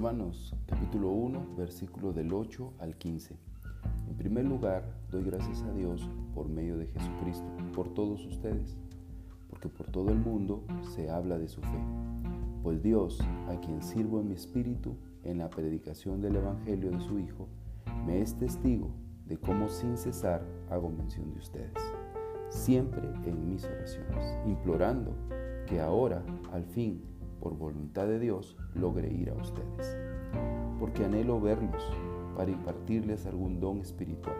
Romanos capítulo 1, versículo del 8 al 15. En primer lugar, doy gracias a Dios por medio de Jesucristo, por todos ustedes, porque por todo el mundo se habla de su fe. Pues Dios, a quien sirvo en mi espíritu en la predicación del Evangelio de su Hijo, me es testigo de cómo sin cesar hago mención de ustedes, siempre en mis oraciones, implorando que ahora, al fin, por voluntad de Dios, logre ir a ustedes. Porque anhelo verlos para impartirles algún don espiritual,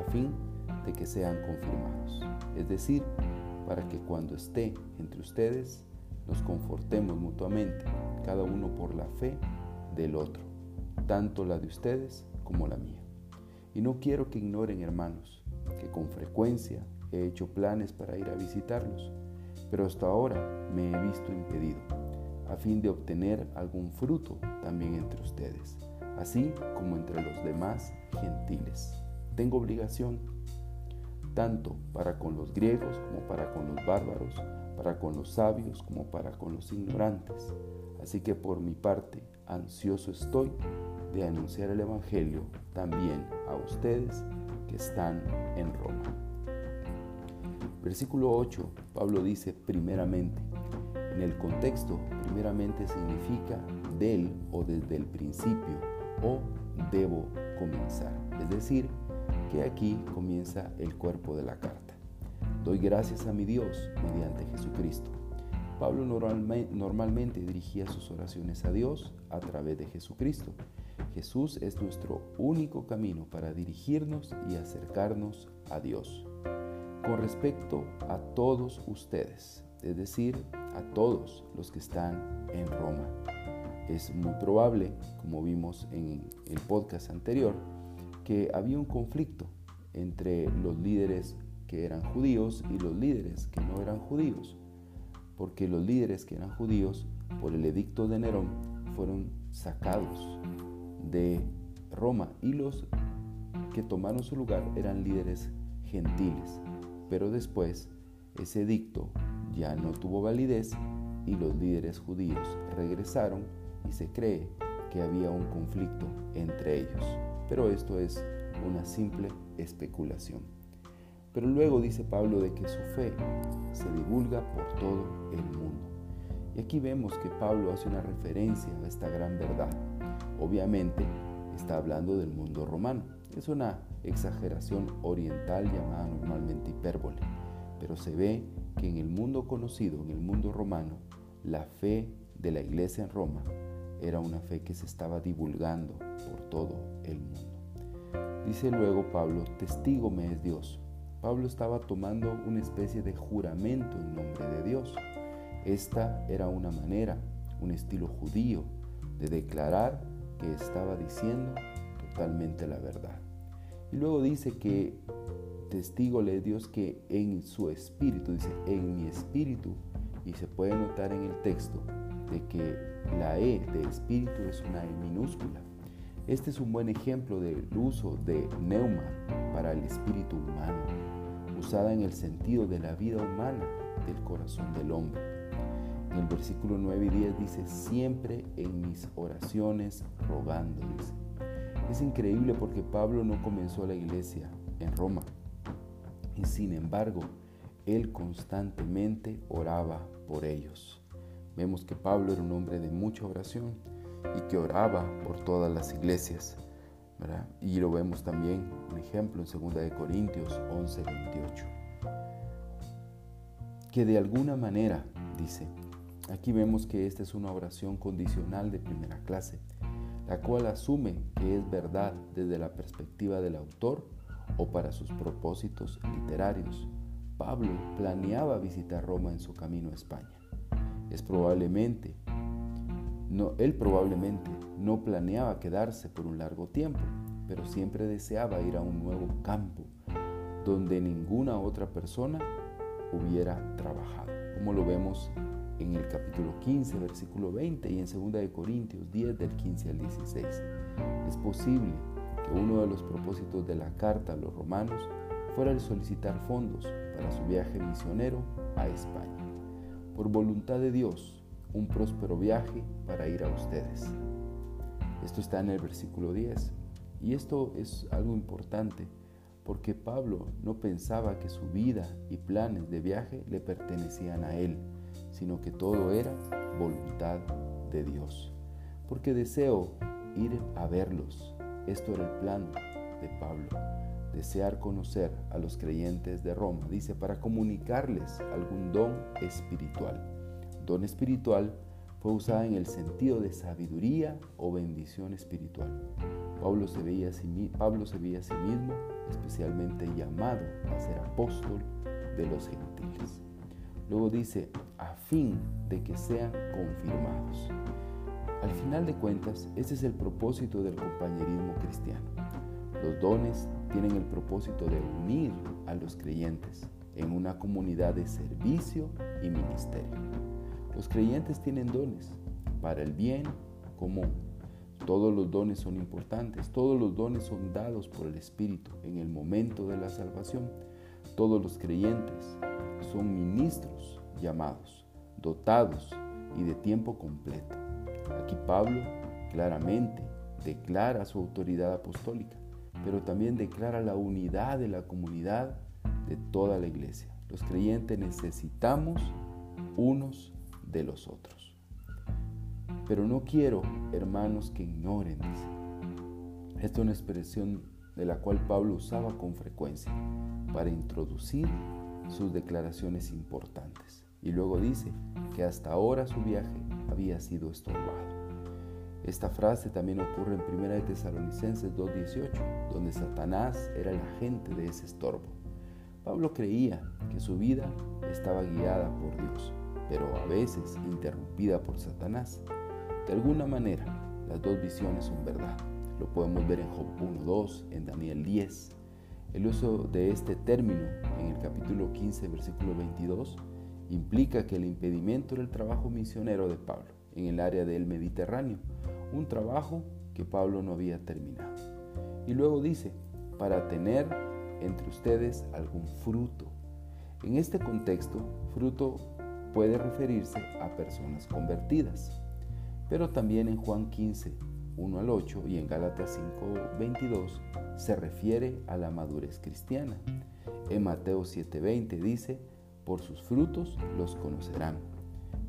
a fin de que sean confirmados. Es decir, para que cuando esté entre ustedes, nos confortemos mutuamente, cada uno por la fe del otro, tanto la de ustedes como la mía. Y no quiero que ignoren, hermanos, que con frecuencia he hecho planes para ir a visitarlos, pero hasta ahora me he visto impedido a fin de obtener algún fruto también entre ustedes, así como entre los demás gentiles. Tengo obligación tanto para con los griegos como para con los bárbaros, para con los sabios como para con los ignorantes. Así que por mi parte, ansioso estoy de anunciar el Evangelio también a ustedes que están en Roma. Versículo 8, Pablo dice primeramente, en el contexto, primeramente significa del o desde el principio o debo comenzar. Es decir, que aquí comienza el cuerpo de la carta. Doy gracias a mi Dios mediante Jesucristo. Pablo normalmente dirigía sus oraciones a Dios a través de Jesucristo. Jesús es nuestro único camino para dirigirnos y acercarnos a Dios. Con respecto a todos ustedes, es decir, a todos los que están en Roma. Es muy probable, como vimos en el podcast anterior, que había un conflicto entre los líderes que eran judíos y los líderes que no eran judíos, porque los líderes que eran judíos, por el edicto de Nerón, fueron sacados de Roma y los que tomaron su lugar eran líderes gentiles. Pero después ese edicto ya no tuvo validez y los líderes judíos regresaron y se cree que había un conflicto entre ellos. Pero esto es una simple especulación. Pero luego dice Pablo de que su fe se divulga por todo el mundo. Y aquí vemos que Pablo hace una referencia a esta gran verdad. Obviamente está hablando del mundo romano. Es una exageración oriental llamada normalmente hipérbole, pero se ve que en el mundo conocido, en el mundo romano, la fe de la iglesia en Roma era una fe que se estaba divulgando por todo el mundo. Dice luego Pablo, testigo me es Dios. Pablo estaba tomando una especie de juramento en nombre de Dios. Esta era una manera, un estilo judío de declarar que estaba diciendo totalmente la verdad. Y luego dice que testigo le Dios que en su espíritu, dice, en mi espíritu, y se puede notar en el texto de que la E de espíritu es una E minúscula. Este es un buen ejemplo del uso de neuma para el espíritu humano, usada en el sentido de la vida humana del corazón del hombre. En el versículo 9 y 10 dice, siempre en mis oraciones rogándoles. Es increíble porque Pablo no comenzó la iglesia en Roma, y sin embargo, él constantemente oraba por ellos. Vemos que Pablo era un hombre de mucha oración y que oraba por todas las iglesias. Y lo vemos también, un ejemplo, en 2 de Corintios 11, 28. Que de alguna manera, dice, aquí vemos que esta es una oración condicional de primera clase, la cual asume que es verdad desde la perspectiva del autor o para sus propósitos literarios. Pablo planeaba visitar Roma en su camino a España. Es probablemente, él probablemente no planeaba quedarse por un largo tiempo, pero siempre deseaba ir a un nuevo campo donde ninguna otra persona hubiera trabajado, como lo vemos en el capítulo 15, versículo 20 y en 2 de Corintios 10 del 15 al 16. Es posible uno de los propósitos de la carta a los romanos fuera el solicitar fondos para su viaje misionero a España. Por voluntad de Dios, un próspero viaje para ir a ustedes. Esto está en el versículo 10. Y esto es algo importante porque Pablo no pensaba que su vida y planes de viaje le pertenecían a él, sino que todo era voluntad de Dios. Porque deseo ir a verlos. Esto era el plan de Pablo. Desear conocer a los creyentes de Roma, dice, para comunicarles algún don espiritual. Don espiritual fue usada en el sentido de sabiduría o bendición espiritual. Pablo se veía a sí, Pablo se veía a sí mismo especialmente llamado a ser apóstol de los gentiles. Luego dice, a fin de que sean confirmados. Al final de cuentas, ese es el propósito del compañerismo cristiano. Los dones tienen el propósito de unir a los creyentes en una comunidad de servicio y ministerio. Los creyentes tienen dones para el bien común. Todos los dones son importantes, todos los dones son dados por el Espíritu en el momento de la salvación. Todos los creyentes son ministros llamados, dotados y de tiempo completo. Aquí Pablo claramente declara su autoridad apostólica, pero también declara la unidad de la comunidad de toda la iglesia. Los creyentes necesitamos unos de los otros. Pero no quiero, hermanos, que ignoren. Esta es una expresión de la cual Pablo usaba con frecuencia para introducir sus declaraciones importantes. Y luego dice que hasta ahora su viaje había sido estorbado. Esta frase también ocurre en 1 de Tesalonicenses 2.18, donde Satanás era el agente de ese estorbo. Pablo creía que su vida estaba guiada por Dios pero a veces interrumpida por Satanás. De alguna manera, las dos visiones son verdad. Lo podemos ver en Job 1.2, en Daniel 10. El uso de este término en el capítulo 15, versículo 22, implica que el impedimento era el trabajo misionero de Pablo en el área del Mediterráneo, un trabajo que Pablo no había terminado. Y luego dice, para tener entre ustedes algún fruto. En este contexto, fruto puede referirse a personas convertidas, pero también en Juan 15, 1 al 8 y en Gálatas 5, 22 se refiere a la madurez cristiana. En Mateo 7, 20 dice, por sus frutos los conocerán,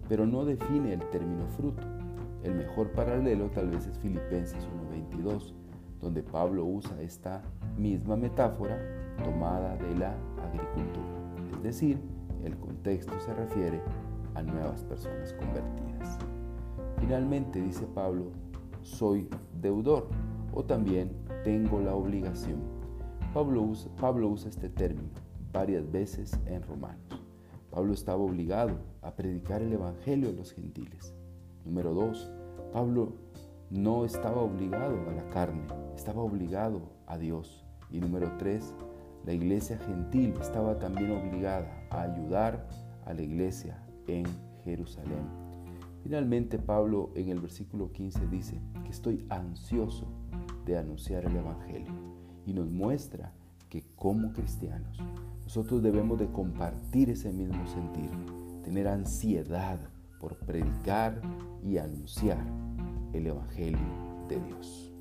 pero no define el término fruto. El mejor paralelo tal vez es Filipenses 1.22, donde Pablo usa esta misma metáfora tomada de la agricultura. Es decir, el contexto se refiere a nuevas personas convertidas. Finalmente, dice Pablo, soy deudor o también tengo la obligación. Pablo usa, este término varias veces en Romanos. Pablo estaba obligado a predicar el Evangelio a los gentiles. Número dos, Pablo no estaba obligado a la carne, estaba obligado a Dios. Y número tres, la iglesia gentil estaba también obligada a ayudar a la iglesia en Jerusalén. Finalmente Pablo en el versículo 15 dice que estoy ansioso de anunciar el Evangelio y nos muestra que como cristianos nosotros debemos de compartir ese mismo sentir, tener ansiedad por predicar y anunciar el Evangelio de Dios.